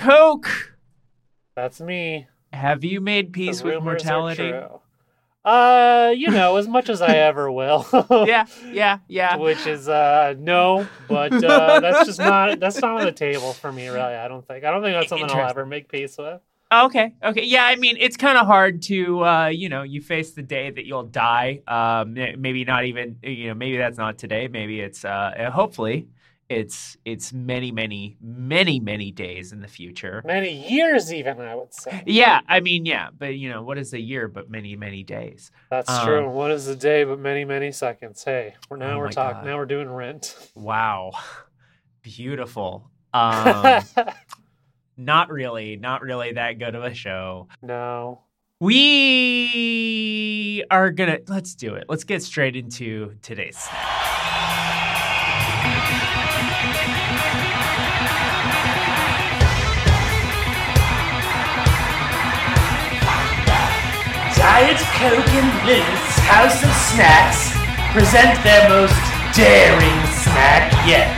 Coke! That's me. Have you made peace with mortality? Uh, you know, as much as I ever will. Yeah, yeah, yeah. Which is uh no, but uh, that's just not that's not on the table for me really. I don't think. I don't think that's something I'll ever make peace with. Okay, okay. Yeah, I mean, it's kind of hard to, uh, you know, you face the day that you'll die. Um, maybe not even, you know, maybe that's not today. Maybe it's, uh, hopefully, it's it's many, many, many, many days in the future. Many years even, I would say. Yeah, I mean, yeah, but you know, what is a year but many, many days? That's Um, true. What is a day but many, many seconds? Hey, we're now Oh we're talking now we're doing rent. Wow, beautiful. Um, not really, not really that good of a show. no. We are gonna let's do it. Let's get straight into today's snack. Diet Coke and Lilith's House of Snacks present their most daring snack yet.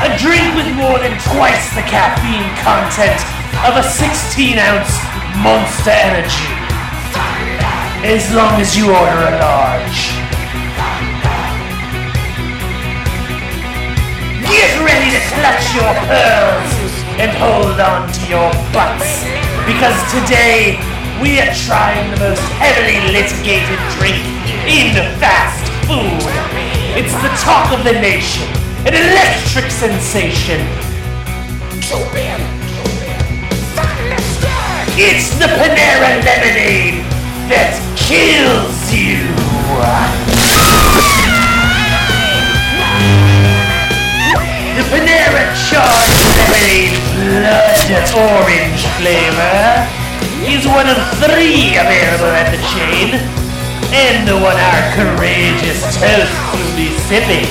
A drink with more than twice the caffeine content of a 16 ounce Monster Energy. As long as you order a large. Get ready to clutch your pearls and hold on to your butts. Because today we are trying the most heavily litigated drink in fast food. It's the talk of the nation, an electric sensation. It's the Panera lemonade that kills you. Panera Charged Lemonade Blood Orange flavor is one of three available at the chain, and the one our courageous toast will be sipping.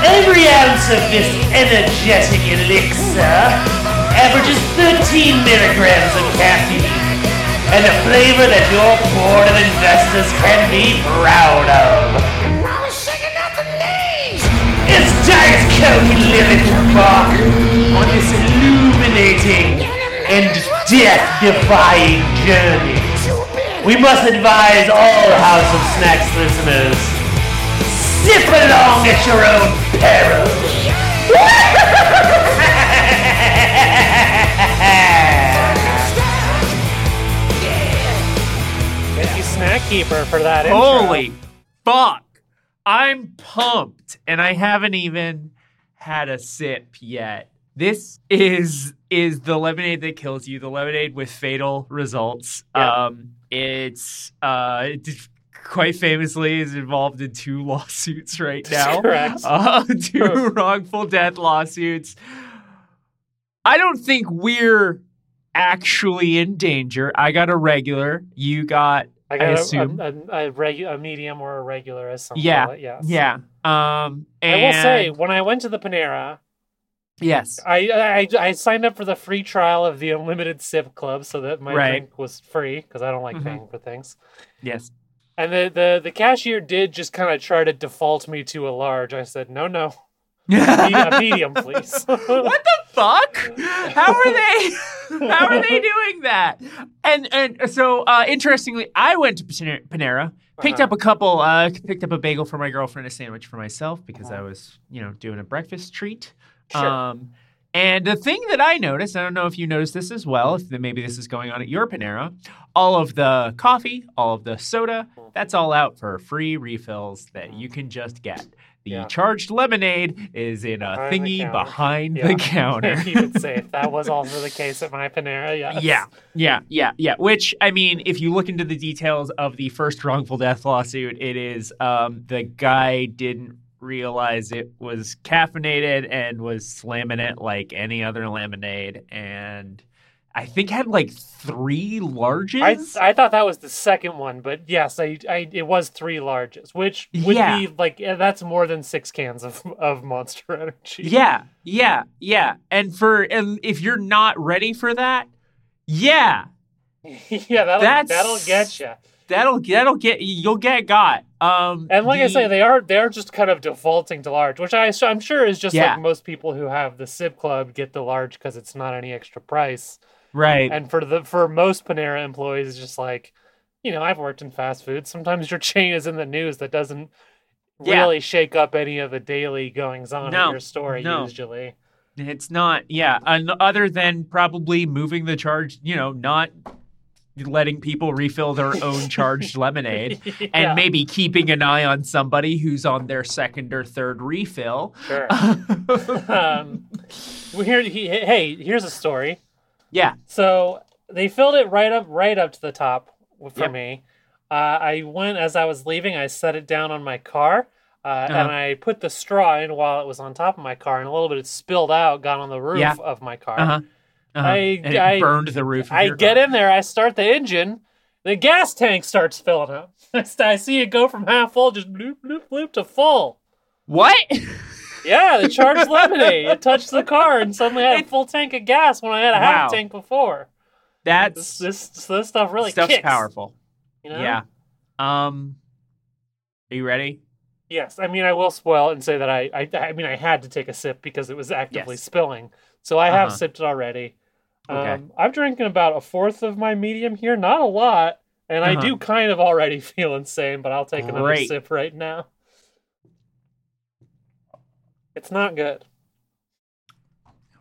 Every ounce of this energetic elixir averages 13 milligrams of caffeine, and a flavor that your board of investors can be proud of. It's Diet Coke and Lilith Mark on this illuminating and death-defying journey. We must advise all House of Snacks listeners, sip along at your own peril. Thank you, Snack Keeper, for that intro. Holy fuck! I'm pumped, and I haven't even had a sip yet. This is is the lemonade that kills you. The lemonade with fatal results. Yeah. Um, it's uh, it quite famously is involved in two lawsuits right now. Correct. Uh, two wrongful death lawsuits. I don't think we're actually in danger. I got a regular. You got I got a- assume. a, a, a, regu- a medium or a regular, as some Yeah, call it. Yes. yeah. Um, I will say, when I went to the Panera, yes. I, I I signed up for the free trial of the unlimited sip club so that my Right. drink was free because I don't like Mhm. paying for things. Yes. And the, the, the cashier did just kind of try to default me to a large. I said, no, no, me- medium, please. what the fuck? How are they? How are they doing that? And and so uh, interestingly, I went to Panera- picked Uh-huh. up a couple, uh, picked up a bagel for my girlfriend, a sandwich for myself because I Uh-huh. was, you know, doing a breakfast treat. Sure. Um, and the thing that I noticed, I don't know if you noticed this as well, if maybe this is going on at your Panera, all of the coffee, all of the soda, that's all out for free refills that you can just get. The Yeah. charged lemonade is in a Behind the thingy counter. behind Yeah. the counter. you would say if that was also the case at my Panera, yes. Yeah, yeah, yeah, yeah. Which I mean, if you look into the details of the first wrongful death lawsuit, it is um, the guy didn't realize it was caffeinated and was slamming it like any other lemonade, and I think had like three larges. I, I thought that was the second one, but yes, I, I it was three larges, which would Yeah. be like eh, that's more than six cans of, of Monster Energy. yeah, yeah, yeah. And for and if you're not ready for that, yeah, yeah, that'll that'll get you. That'll that'll get you'll get got. Um, And like I say, they are they're just kind of defaulting to large, which I I'm sure is just Yeah. like most people who have the Sip Club get the large because it's not any extra price. right. And for the for most Panera employees, it's just like, you know, I've worked in fast food. Sometimes your chain is in the news that doesn't Yeah. really shake up any of the daily goings on No, at your store no. usually. It's not, yeah. And other than probably moving the charge, you know, not letting people refill their own charged lemonade, Yeah, and maybe keeping an eye on somebody who's on their second or third refill. sure. um, he, hey, here's a story. yeah, So they filled it right up, right up to the top for Yep. me. Uh, I went as I was leaving. I set it down on my car, uh, and Uh-huh. I put the straw in while it was on top of my car, and a little bit it spilled out, got on the roof Yeah. of my car. uh-huh. Uh-huh. I- and it I- burned the roof. Of I your get car. in there, I start the engine, the gas tank starts filling up. I see it go from half full, just bloop bloop bloop to full. What? Yeah, the charged lemonade. It touched the car and suddenly I had a full tank of gas when I had a half tank before. That's This this this stuff really stuff's kicks. powerful. You know? Yeah. Um, are you ready? Yes, I mean I will spoil and say that I, I I mean I had to take a sip because it was actively Yes. spilling. So I have Uh-huh. sipped it already. Okay. Um, I'm drinking about a fourth of my medium here, not a lot, and I Uh-huh. do kind of already feel insane. But I'll take another Great. sip right now. It's not good.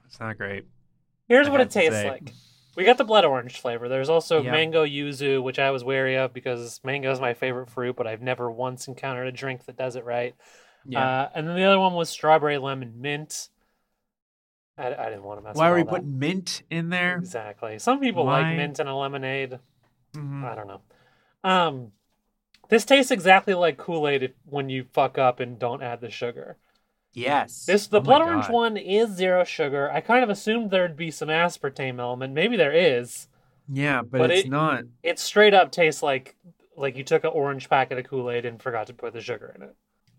It's not great. Here's I what it tastes say. like. We got the blood orange flavor. There's also Yeah. mango yuzu, which I was wary of because mango is my favorite fruit, but I've never once encountered a drink that does it right. Yeah. Uh, and then the other one was strawberry lemon mint. I, I didn't want to mess Why are we putting mint in there? Exactly. Some people Why? like mint in a lemonade. Mhm. I don't know. Um, this tastes exactly like Kool Aid when you fuck up and don't add the sugar. Yes. This the Oh blood orange one is zero sugar. I kind of assumed there'd be some aspartame element. Maybe there is. Yeah, but, but it's it- not. It straight up tastes like like you took an orange packet of Kool Aid and forgot to put the sugar in it.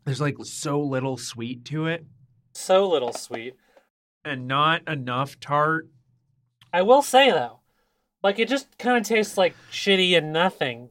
There's like so little sweet to it, So little sweet. And not enough tart. I will say though, like it just kind of tastes like shitty and nothing.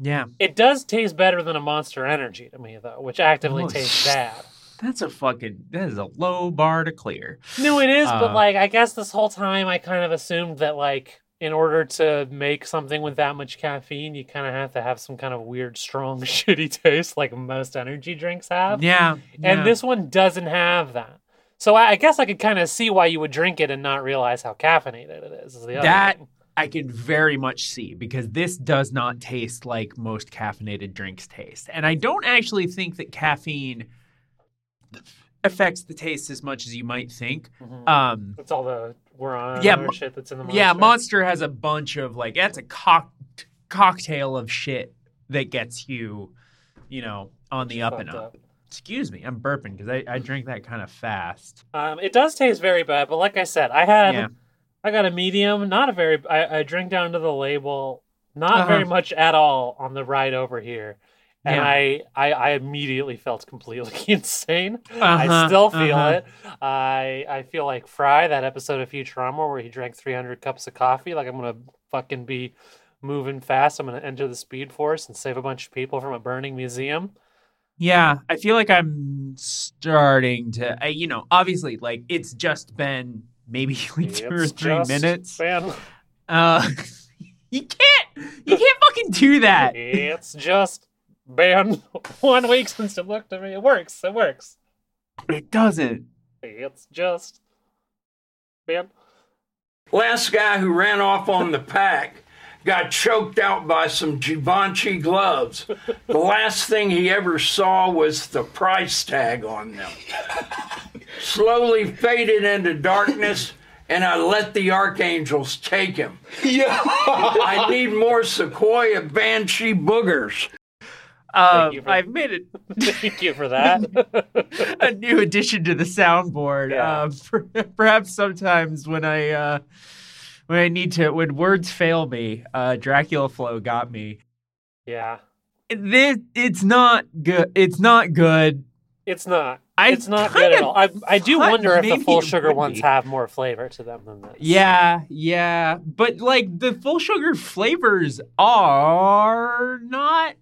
Yeah, It does taste better than a Monster Energy to me though, which actively Oh, tastes bad. that's a fucking. That is a low bar to clear. No, it is, but Uh, like I guess this whole time I kind of assumed that like in order to make something with that much caffeine, you kind of have to have some kind of weird, strong, shitty taste like most energy drinks have. Yeah, yeah. And this one doesn't have that. So I, I guess I could kind of see why you would drink it and not realize how caffeinated it is. is the other That- thing. I can very much see because this does not taste like most caffeinated drinks taste. And I don't actually think that caffeine affects the taste as much as you might think. Mhm. Um, It's all the we're on Yeah, mo- shit that's in the yeah, monster. Monster has a bunch of like that's a cock- cocktail of shit that gets you, you know, on the up and Fucked up. Excuse me, I'm burping because I, I drink that kind of fast. Um, it does taste very bad, but like I said, I had Yeah. I got a medium, not a very. I, I drink down to the label, not Uh-huh. very much at all on the ride over here, and Yeah. I, I I immediately felt completely insane. Uh-huh, I still feel uh-huh. it. I I feel like Fry, that episode of Futurama where he drank 300 cups of coffee. Like I'm gonna fucking be moving fast. I'm gonna enter the Speed Force and save a bunch of people from a burning museum. Yeah, I feel like I'm starting to, I, you know, obviously, like it's just been maybe like two or three just minutes. Man, Uh, you can't, you can't fucking do that. it's just been one week since it looked at me. It works. It works. It doesn't. It's just been. Last guy who ran off on the pack got choked out by some Givenchy gloves. The last thing he ever saw was the price tag on them. Slowly faded into darkness, and I let the archangels take him. Yeah. I need more Sequoia Banshee boogers. Um, for- I've made it Thank you for that. a new addition to the soundboard. Yeah. Uh, per- perhaps sometimes when I uh, when I need to when words fail me, uh, Dracula flow got me. yeah, This it's not good. It's not good. it's not. I it's not good at all. I, I do wonder if the full sugar ones be. have more flavor to them than this. Yeah, yeah, but like the full sugar flavors are not.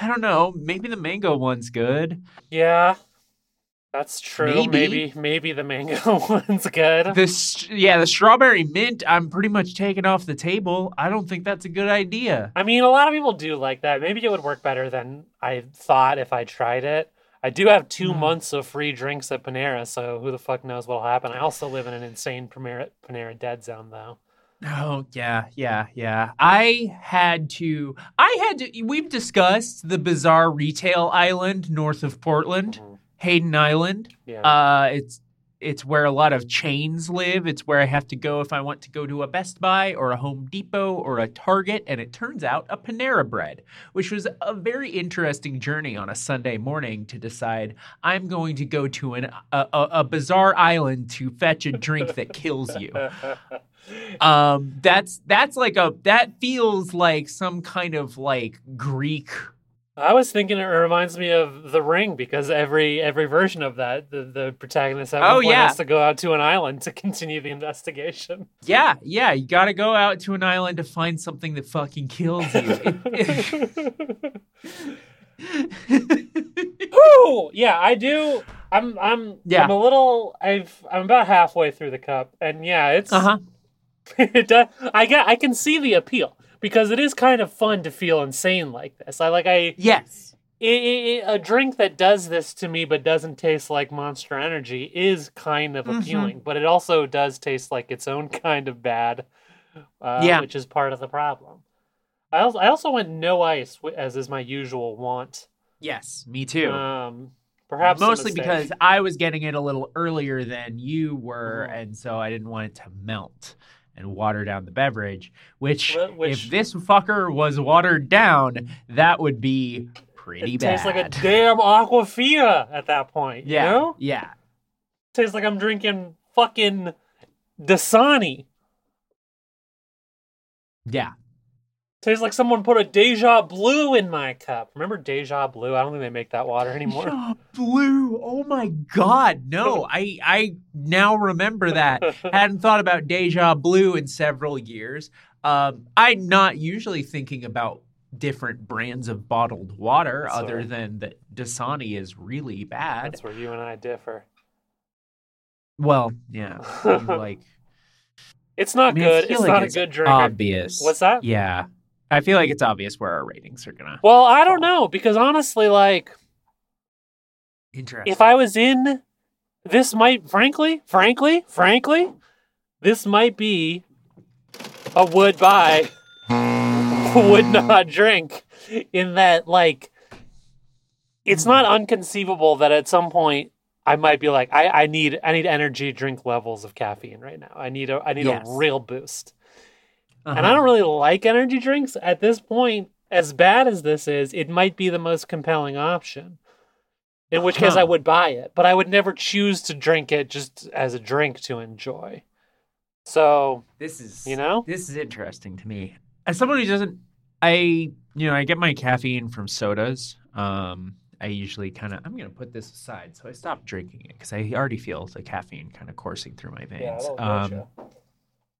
I don't know. Maybe the mango one's good. Yeah, that's true. Maybe. Maybe maybe, the mango one's good. This, yeah, the strawberry mint. I'm pretty much taking off the table. I don't think that's a good idea. I mean, a lot of people do like that. Maybe it would work better than I thought if I tried it. I do have two Hmm. months of free drinks at Panera, so who the fuck knows what'll happen. I also live in an insane Panera, Panera dead zone, though. Oh yeah, yeah, yeah. I had to. I had to. We've discussed the bizarre retail island north of Portland, Mhm. Hayden Island. Yeah. Uh, it's it's where a lot of chains live. It's where I have to go if I want to go to a Best Buy or a Home Depot or a Target. And it turns out a Panera Bread, which was a very interesting journey on a Sunday morning to decide I'm going to go to an a, a, a bizarre island to fetch a drink that kills you. Um, that's that's like a that feels like some kind of like Greek. I was thinking it reminds me of The Ring because every every version of that, the, the protagonist at Oh, yeah. has to go out to an island to continue the investigation. Yeah, yeah. You got to go out to an island to find something that fucking kills you. Woo! Yeah, I do. I'm I'm Yeah. I'm a little. I've I'm about halfway through the cup, and yeah, it's uh huh. it does. I get. I can see the appeal because it is kind of fun to feel insane like this. I like I Yes. i i a drink that does this to me but doesn't taste like Monster Energy is kind of Mhm. appealing, but it also does taste like its own kind of bad. Uh, Yeah. which is part of the problem. I also I also went no ice as is my usual want. Yes. Me too. Um, perhaps Mostly because I was getting it a little earlier than you were, Mhm. and so I didn't want it to melt and water down the beverage. Which, which- if this fucker was watered down, that would be pretty bad. it bad. tastes like a damn Aquafina at that point. yeah. You know? Yeah. Tastes like I'm drinking fucking Dasani. Yeah. Tastes like someone put a Deja Blue in my cup. Remember Deja Blue? I don't think they make that water anymore. Yeah, blue. Oh my god, no. I I now remember that. Hadn't thought about Deja Blue in several years. Um, I'm not usually thinking about different brands of bottled water That's other right. than that Dasani is really bad. That's where you and I differ. Well, yeah. like It's not I mean, good. It's like not it's a good drink. obvious. What's that? Yeah. I feel like it's obvious where our ratings are gonna Well, I don't know because honestly, like, interesting. if I was in, this might, frankly, frankly, frankly, this might be a would buy, would not drink. In that, like, it's not unconceivable that at some point I might be like, I, I need I need energy drink levels of caffeine right now. I need a I need Yes. a real boost. And Uh-huh. I don't really like energy drinks at this point. As bad as this is, it might be the most compelling option. In which case, Huh. I would buy it, but I would never choose to drink it just as a drink to enjoy. So, This is You know? this is interesting to me. As someone who doesn't, I you know I get my caffeine from sodas. Um, I usually kind of I'm gonna put this aside, so I stop drinking it because I already feel the caffeine kind of coursing through my veins. um,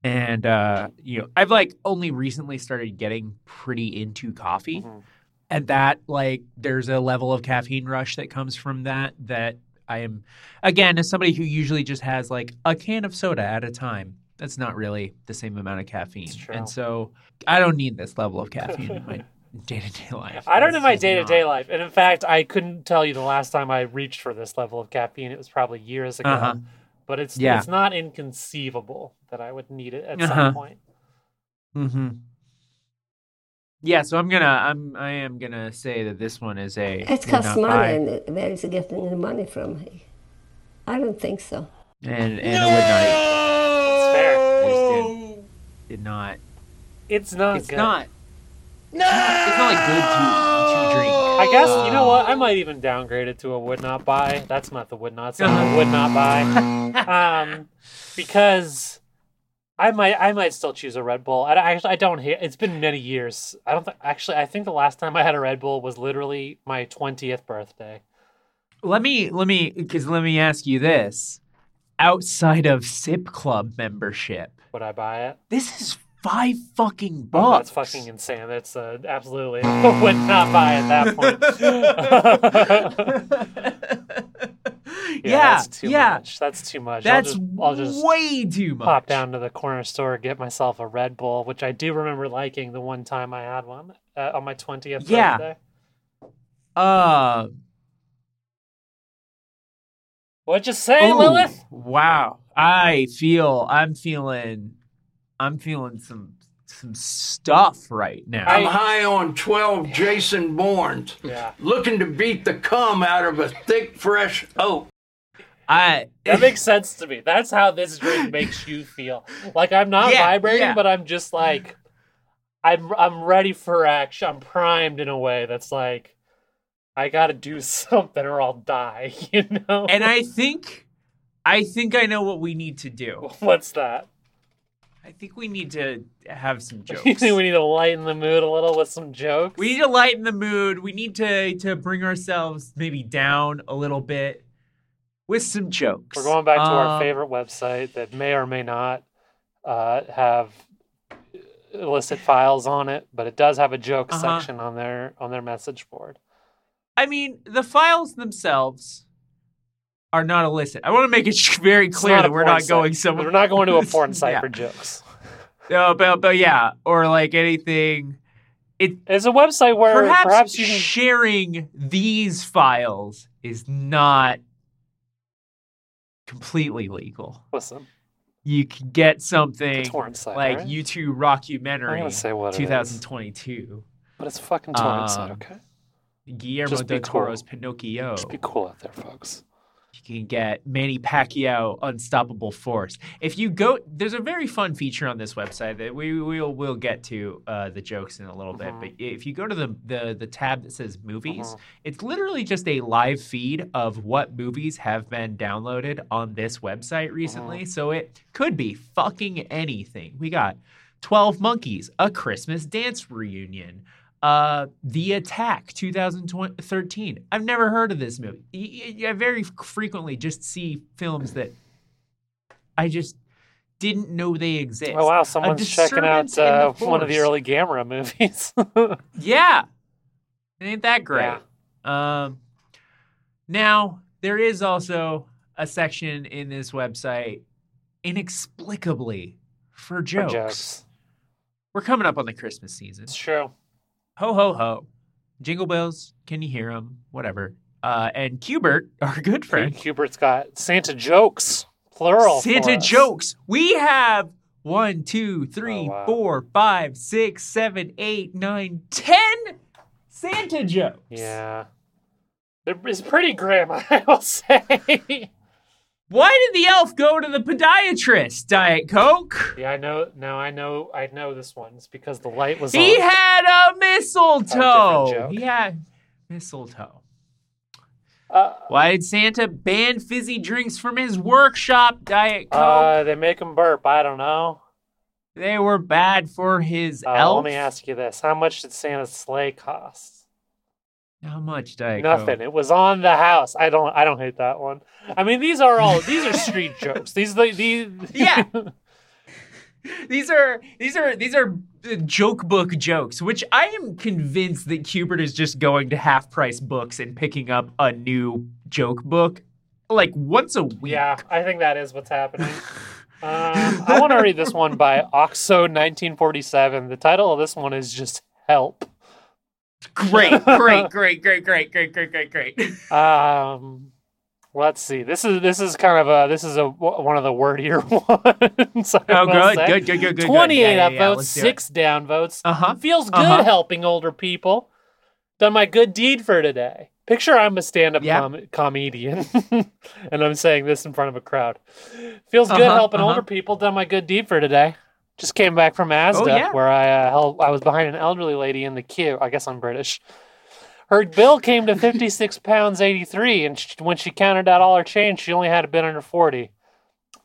and uh, you know I've like only recently started getting pretty into coffee, Mhm. and that like there's a level of caffeine rush that comes from that that I am again as somebody who usually just has like a can of soda at a time. That's not really the same amount of caffeine, and so I don't need this level of caffeine in my day to day life. I don't in my day to day not. life. And in fact, I couldn't tell you the last time I reached for this level of caffeine. It was probably years ago. Uh-huh. But it's Yeah. it's not inconceivable that I would need it at Uh-huh. some point. Mm-hmm. Yeah, so I'm gonna I'm I am gonna say that this one is a It would costs money, buy. and where is he getting the money from? I don't think so. and and I would not. It's fair. I just did, did not. It's not It's good. not. No. It's not like good to to drink. I guess you know what? I might even downgrade it to a would not buy. That's not the would not. Uh-huh. would not buy. Um, because I might I might still choose a Red Bull. I I actually I don't hate. It's been many years. I don't think actually. I think the last time I had a Red Bull was literally my twentieth birthday. Let me let me because let me ask you this: outside of Sip Club membership, Would I buy it? this is five fucking Oh, bucks. that's fucking insane. That's uh, absolutely would not buy at that point. yeah, that's too yeah. much. That's too much. That's I'll just, I'll just way too much. pop down to the corner store, get myself a Red Bull, which I do remember liking the one time I had one uh, on my twentieth Yeah. birthday. Uh, What'd you say, ooh, Lilith? Wow. I feel I'm feeling I'm feeling some some stuff right now. I'm high on 12 Jason Bournes, Yeah, looking to beat the cum out of a thick, fresh oak. I that makes sense to me. That's how this drink makes you feel. Like I'm not Yeah, vibrating, yeah. but I'm just like, I'm I'm ready for action. I'm primed in a way that's like, I got to do something or I'll die. You know? and I think I think I know what we need to do. What's that? I think we need to have some jokes. We need to lighten the mood a little with some jokes? We need to lighten the mood. We need to to bring ourselves maybe down a little bit with some jokes. We're going back to our Um, favorite website that may or may not uh, have illicit files on it, but it does have a joke Uh-huh. section on their on their message board. I mean, the files themselves are not illicit. I want to make it very clear that we're not going site. somewhere. We're not going to a porn site Yeah. for jokes. No, but, but yeah, or like anything. It It's a website where perhaps, perhaps, you can. sharing these files is not completely legal. Listen, You can get something site, like right? U2 I'm Rockumentary say what it is, 2022. but it's fucking torrent site. Um, Okay, Guillermo del Toro's cool. Pinocchio. just be cool out there, folks. You can get Manny Pacquiao Unstoppable Force. If you go, there's a very fun feature on this website that we will will get to uh, the jokes in a little bit. Mhm. But if you go to the the, the tab that says movies, Mhm. it's literally just a live feed of what movies have been downloaded on this website recently. So it could be fucking anything. We got Twelve Monkeys, a Christmas dance reunion. Uh, The Attack, 2013. I've never heard of this movie. I very frequently just see films that I just didn't know they exist. Oh wow, someone's checking out disturbance in the uh, one of the early Gamera movies. Yeah, it ain't that great. Yeah. Um, now there is also a section in this website, inexplicably, for For jokes. jokes. We're coming up on the Christmas season. It's true. Ho ho ho, jingle bells. Can you hear them? Whatever. Uh, and Cubert, our good friend, Cubert's got Santa jokes, plural. Santa jokes. We have one, two, three, Oh, wow. four, five, six, seven, eight, nine, ten Santa jokes. Yeah. It's pretty grim, I will say. Why did the elf go to the podiatrist, Diet Coke? yeah, I know. Now I know. I know this one. It's because the light was He on. had a mistletoe. he had mistletoe. Uh, Why did Santa ban fizzy drinks from his workshop, Diet Coke? uh, they make him burp. I don't know. they were bad for his Uh, elf. let me ask you this: How much did Santa's sleigh cost? How much, Diet Nothing. Coke? It was on the house. I don't. I don't hate that one. I mean, these are all. These are street jokes. These. the- These. Yeah. These are these are these are uh, joke book jokes, which I am convinced that Hubert is just going to half price books and picking up a new joke book like once a week. Yeah, I think that is what's happening. Um, I want to read this one by Oxo 1947. The title of this one is just "Help." Great, great, great, great, great, great, great, great, great. Um, let's see. This is this is kind of a this is a one of the wordier ones. Oh, will good, say. good, good, good, good. 28 up votes, six. six down votes. Uh huh. Feels good Uh-huh. helping older people. Done my good deed for today. Picture I'm a stand-up Yeah. com- comedian, and I'm saying this in front of a crowd. Feels good Uh-huh, helping uh-huh. older people. Done my good deed for today. Just came back from Asda, Oh, yeah? where I uh, held, I was behind an elderly lady in the queue. I guess I'm British. Her bill came to 56 pounds 83, and sh when she counted out all her change, she only had a bit under 40.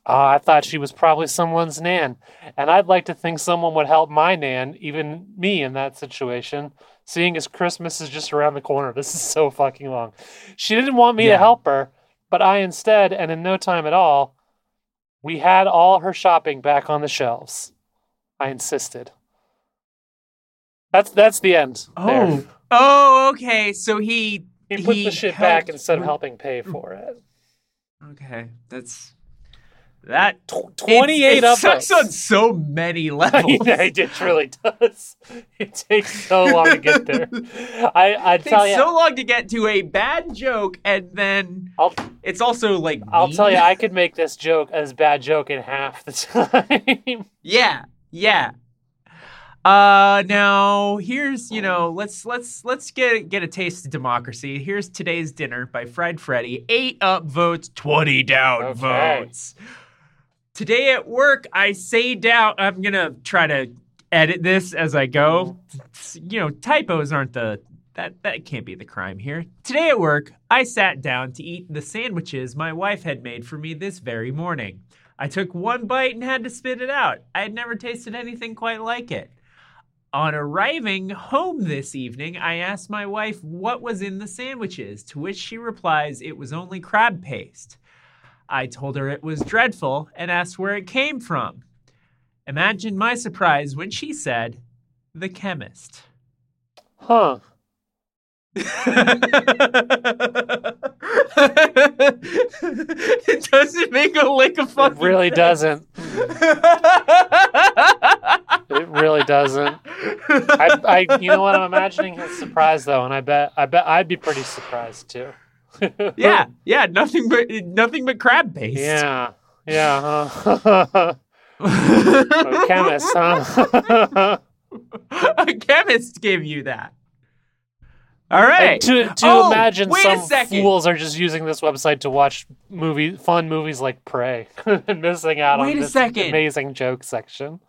Uh, I thought she was probably someone's nan, and I'd like to think someone would help my nan, even me in that situation. Seeing as Christmas is just around the corner, this is so fucking long. She didn't want me to help her, but I instead, and in no time at all, we had all her shopping back on the shelves. I insisted. That's that's the end. there. Oh, oh, okay. So he He put he the shit back instead of helping pay for it. Okay, that's that. Tw- 28 it, up sucks on so many levels. it, it really does. It takes so long to get there. I I It tell you, so long to get to a bad joke, and then I'll it's also like I'll mean. tell you, I could make this joke as bad joke in half the time. Yeah, yeah. Uh, now here's you know let's let's let's get get a taste of democracy. Here's today's dinner by Fried Freddy. Eight up votes, twenty down Okay. votes. Today at work, I say down. I'm gonna try to edit this as I go. You know, typos aren't the that that can't be the crime here. Today at work, I sat down to eat the sandwiches my wife had made for me this very morning. I took one bite and had to spit it out. I had never tasted anything quite like it. On arriving home this evening, I asked my wife what was in the sandwiches, to which she replies it was only crab paste. I told her it was dreadful and asked where it came from. Imagine my surprise when she said, the chemist. huh. it doesn't make a lick of It really doesn't. It really doesn't. I, I, you know what? I'm imagining his surprise though, and I bet, I bet I'd be pretty surprised too. yeah, yeah, nothing but nothing but crab paste. Yeah. Yeah. Huh? A chemist, huh? a chemist gave you that. All right. And to to Oh, imagine some fools are just using this website to watch movie fun movies like Prey and missing out Wait on a this second. amazing joke section.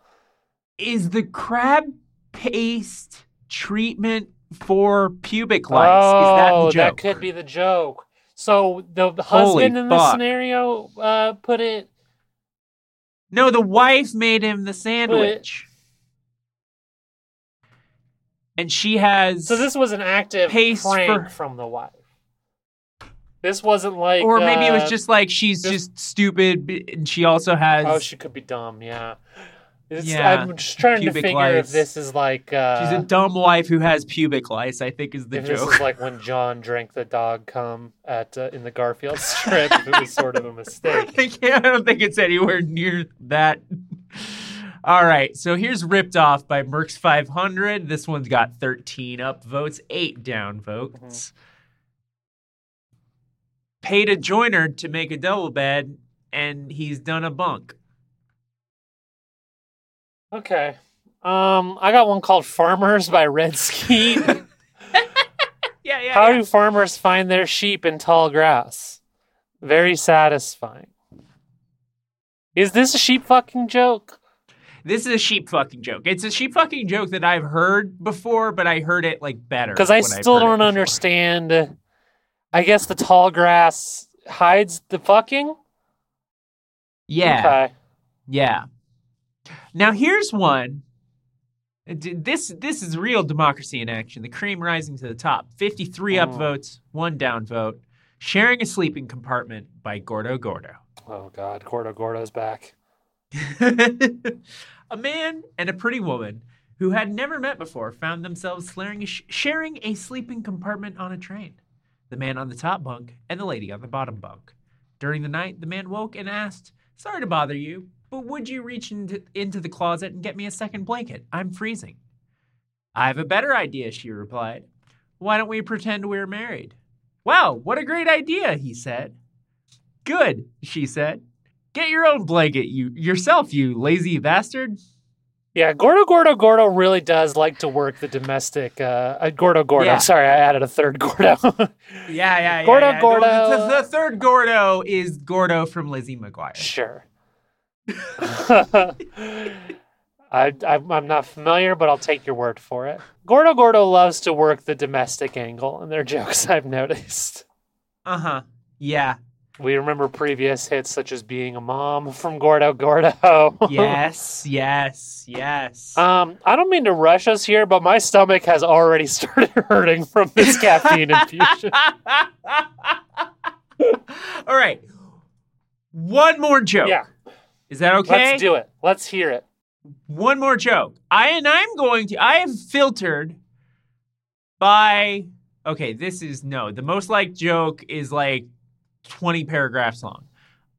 Is the crab paste treatment for pubic lice? oh, Is that the joke? could be the joke. So the the Holy husband in this fuck. scenario uh, put it. No, the wife made him the sandwich. And she has So this was an active Paste prank for- from the wife. This wasn't like, or maybe it was uh, just like she's just- just, stupid and she also has Oh, she could be dumb. Yeah. It's, Yeah, I'm just trying to pubic figure lice. if this is like. Uh, she's a dumb wife who has pubic lice, I think is the if this is like when John drank the dog cum at uh, in the Garfield strip, it was sort of a mistake. I. I don't think it's anywhere near that. All right, so here's ripped off by Merck's 500. This one's got 13 up votes, eight down votes. Paid a joiner to make a double bed, and he's done a bunk. Okay. Um, I got one called "Farmers" by Red Skeet. Yeah, yeah. How yeah. do farmers find their sheep in tall grass? Very satisfying. Is this a sheep fucking joke? This is a sheep fucking joke. It's a sheep fucking joke that I've heard before, but I heard it like better. Because I still don't understand. I guess the tall grass hides the fucking? Yeah. Okay. Yeah. Now here's one. This this is real democracy in action. The cream rising to the top. 53 Oh. upvotes, one downvote. Sharing a sleeping compartment by Gordo Gordo. Oh god, Gordo Gordo's back. a man and a pretty woman who had never met before found themselves sharing a, sleeping compartment on a train. The man on the top bunk and the lady on the bottom bunk. During the night, the man woke and asked, Sorry to bother you, but would you reach into, into the closet and get me a second blanket? I'm freezing. I have a better idea, she replied. Why don't we pretend we're married? Wow, what a great idea, he said. Good, she said. Get your own blanket, you yourself, you lazy bastard. Yeah, Gordo Gordo Gordo really does like to work the domestic. Uh, uh, Gordo Gordo. Yeah. Sorry, I added a third Gordo. Yeah, yeah, yeah. Gordo, yeah. Gordo. The, the- the third Gordo is Gordo from Lizzie McGuire. sure. I, I'm not familiar, but I'll take your word for it. Gordo Gordo loves to work the domestic angle in their jokes, I've noticed. Uh huh. Yeah. We remember previous hits such as Being a Mom from Gordo Gordo. Yes. yes. Yes. Um, I don't mean to rush us here, but my stomach has already started hurting from this caffeine infusion. All right. One more joke. Yeah, Is that okay? let's do it. Let's hear it. One more joke. I and I'm going to. I have filtered by. Okay, this is no. The most liked joke is like 20 paragraphs long.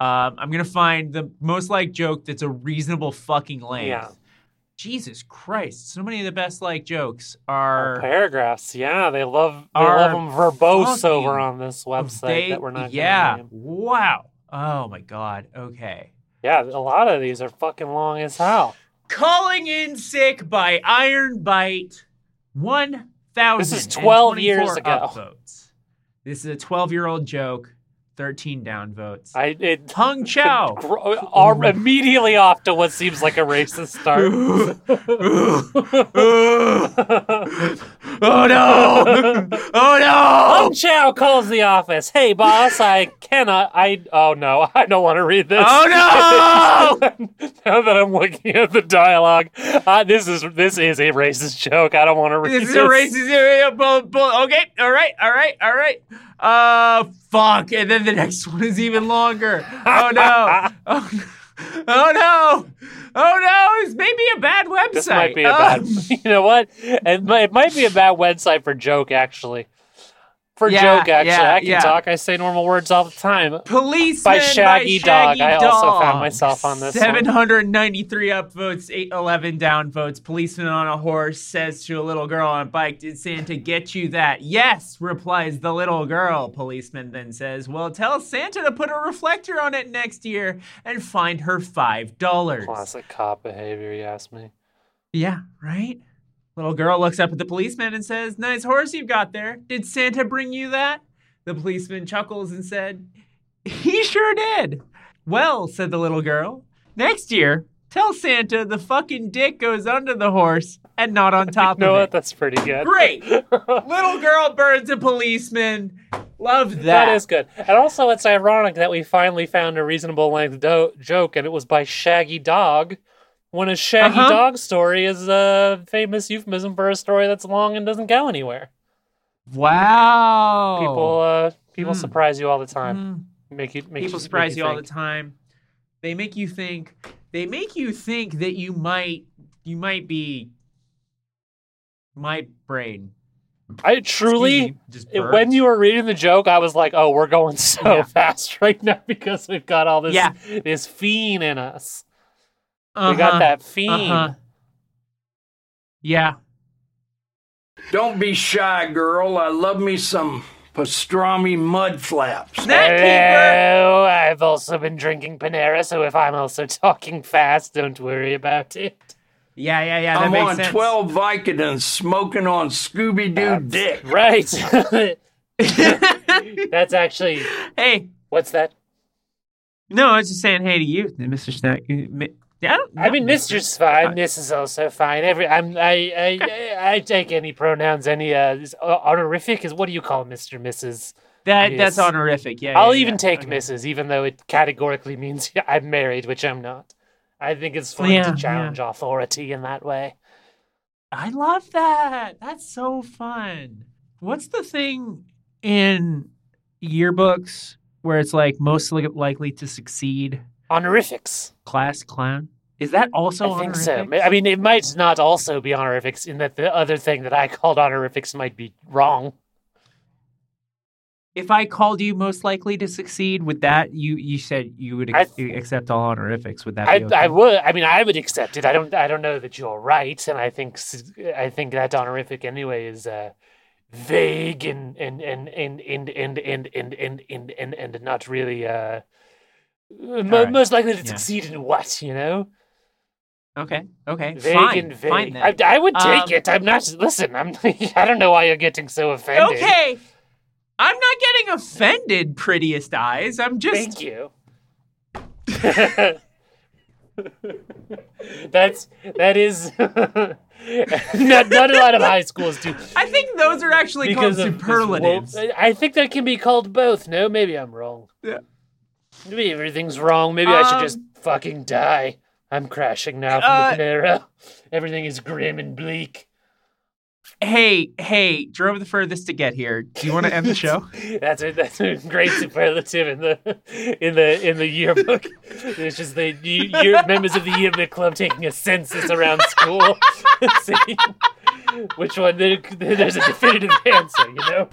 Um, I'm gonna find the most liked joke that's a reasonable fucking length. Yeah. Jesus Christ! So many of the best liked jokes are. Paragraphs, yeah, they love they love them verbose over on this website they- that we're not. Yeah. Wow. Oh my God. Okay. yeah, a lot of these are fucking long as hell. Calling in sick by Iron Bite. One thousand. This is 12 years ago. Upvotes. This is a twelve-year-old joke. Thirteen downvotes. I it Hung Chow. gr- are immediately off to what seems like a racist start. oh no! Oh no! Hung Chow calls the office. Hey, boss, I cannot. I. Oh no, I don't want to read this. Oh no! now that I'm looking at the dialogue, uh, this is this is a racist joke. I don't want to read This this. is a racist area. Bull, bull. Okay, all right, all right, all right. Uh, fuck. And then the next one is even longer. Oh no. Oh, no. Oh no. Oh no. This may be a bad website. This might be a Um, bad. You know what? It might, it might be a bad website for joke. Actually, for Yeah, joke. Actually, yeah, I can yeah. talk. I say normal words all the time. Policeman By Shaggy Dog. Shaggy I also found myself on this one. 793 upvotes, 811 downvotes. Policeman on a horse says to a little girl on a bike, Did Santa get you that? Yes, replies the little girl. Policeman then says, Well, tell Santa to put a reflector on it next year and find her $5. Classic cop behavior. You ask me. Yeah, right? Little girl looks up at the policeman and says, Nice horse you've got there. Did Santa bring you that? The policeman chuckles and said, He sure did. Well, said the little girl, next year, tell Santa the fucking dick goes under the horse and not on top of it. You know of what? it. That's pretty good. Great. little girl burns a policeman. Love that. That is good. And also, it's ironic that we finally found a reasonable length do- joke, and it was by Shaggy Dog. When a Shaggy Uh-huh. Dog story is a famous euphemism for a story that's long and doesn't go anywhere. Wow. People, uh, people Mm. surprise you all the time. Mm. Make you, make people you, surprise make you all the time they make you think they make you think that you might you might be my brain I truly, me, just when you were reading the joke, I was like, "Oh, we're going so Yeah. fast right now because we've got all this Yeah. this fiend in us. Uh-huh, We got that fiend." uh-huh. yeah Don't be shy, girl. I love me some pastrami mud flaps. Snack keeper Hello, I've also been drinking Panera, so if I'm also talking fast, don't worry about it. Yeah, yeah, yeah. That I'm makes on sense. 12 Vicodins smoking on Scooby Doo dick. Right. That's actually Hey, what's that? no, I was just saying hey to you, Mr. Snack. Yeah, I, I mean, no, Mister's fine. Miss is also fine. Every I'm I I, I, I take any pronouns. Any uh uh, honorific is what do you call Mister Mrs. That that's honorific. Yeah, I'll yeah, even yeah. take Okay. Mrs. even though it categorically means I'm married, which I'm not. I think it's fun Yeah, to challenge authority in that way. I love that. That's so fun. What's the thing in yearbooks where it's like most likely to succeed? Honorifics. Class clown. Is that also I think so. I mean, it might not also be honorifics in that the other thing that I called honorifics might be wrong. if I called you most likely to succeed, with that you you said you would ex- accept all honorifics? Would that be I, okay? I would. I mean, I would accept it. I don't. I don't know that you're right, and I think. I think that honorific anyway is uh, vague and and and and and and and and and and, and, and not really uh, right. most likely to Yeah. succeed in what you know. Okay. Okay. Vague fine. and vague. Fine. I, I would take Um, it. I'm not. Listen. I'm. I don't know why you're getting so offended. okay. I'm not getting offended, prettiest eyes. I'm just Thank you. That's that is not, not a lot of high schools do I think those are actually called because this superlatives. I think that can be called both. No, maybe I'm wrong. Yeah. Maybe everything's wrong. Maybe I should Um, just fucking die. I'm crashing now from Uh, the Panera. Everything is grim and bleak. Hey, hey, drove the furthest to get here. Do you want to end the show? That's a that's a great superlative in the in the in the yearbook. It's just the year, members of the yearbook club taking a census around school, seeing which one. There, there's a definitive answer, you know.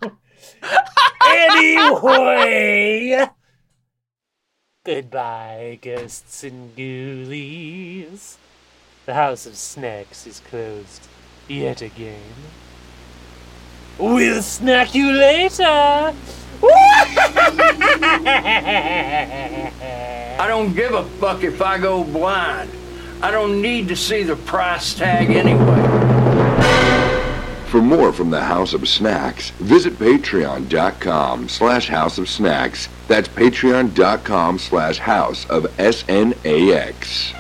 Anyway, goodbye, ghosts and ghoulies. The house of snacks is closed yet again. We'll snack you later. I don't give a fuck if I go blind. I don't need to see the price tag anyway. For more from the House of Snacks, visit patreon.com slash House of Snacks. That's patreon.com slash House of S-N-A-X.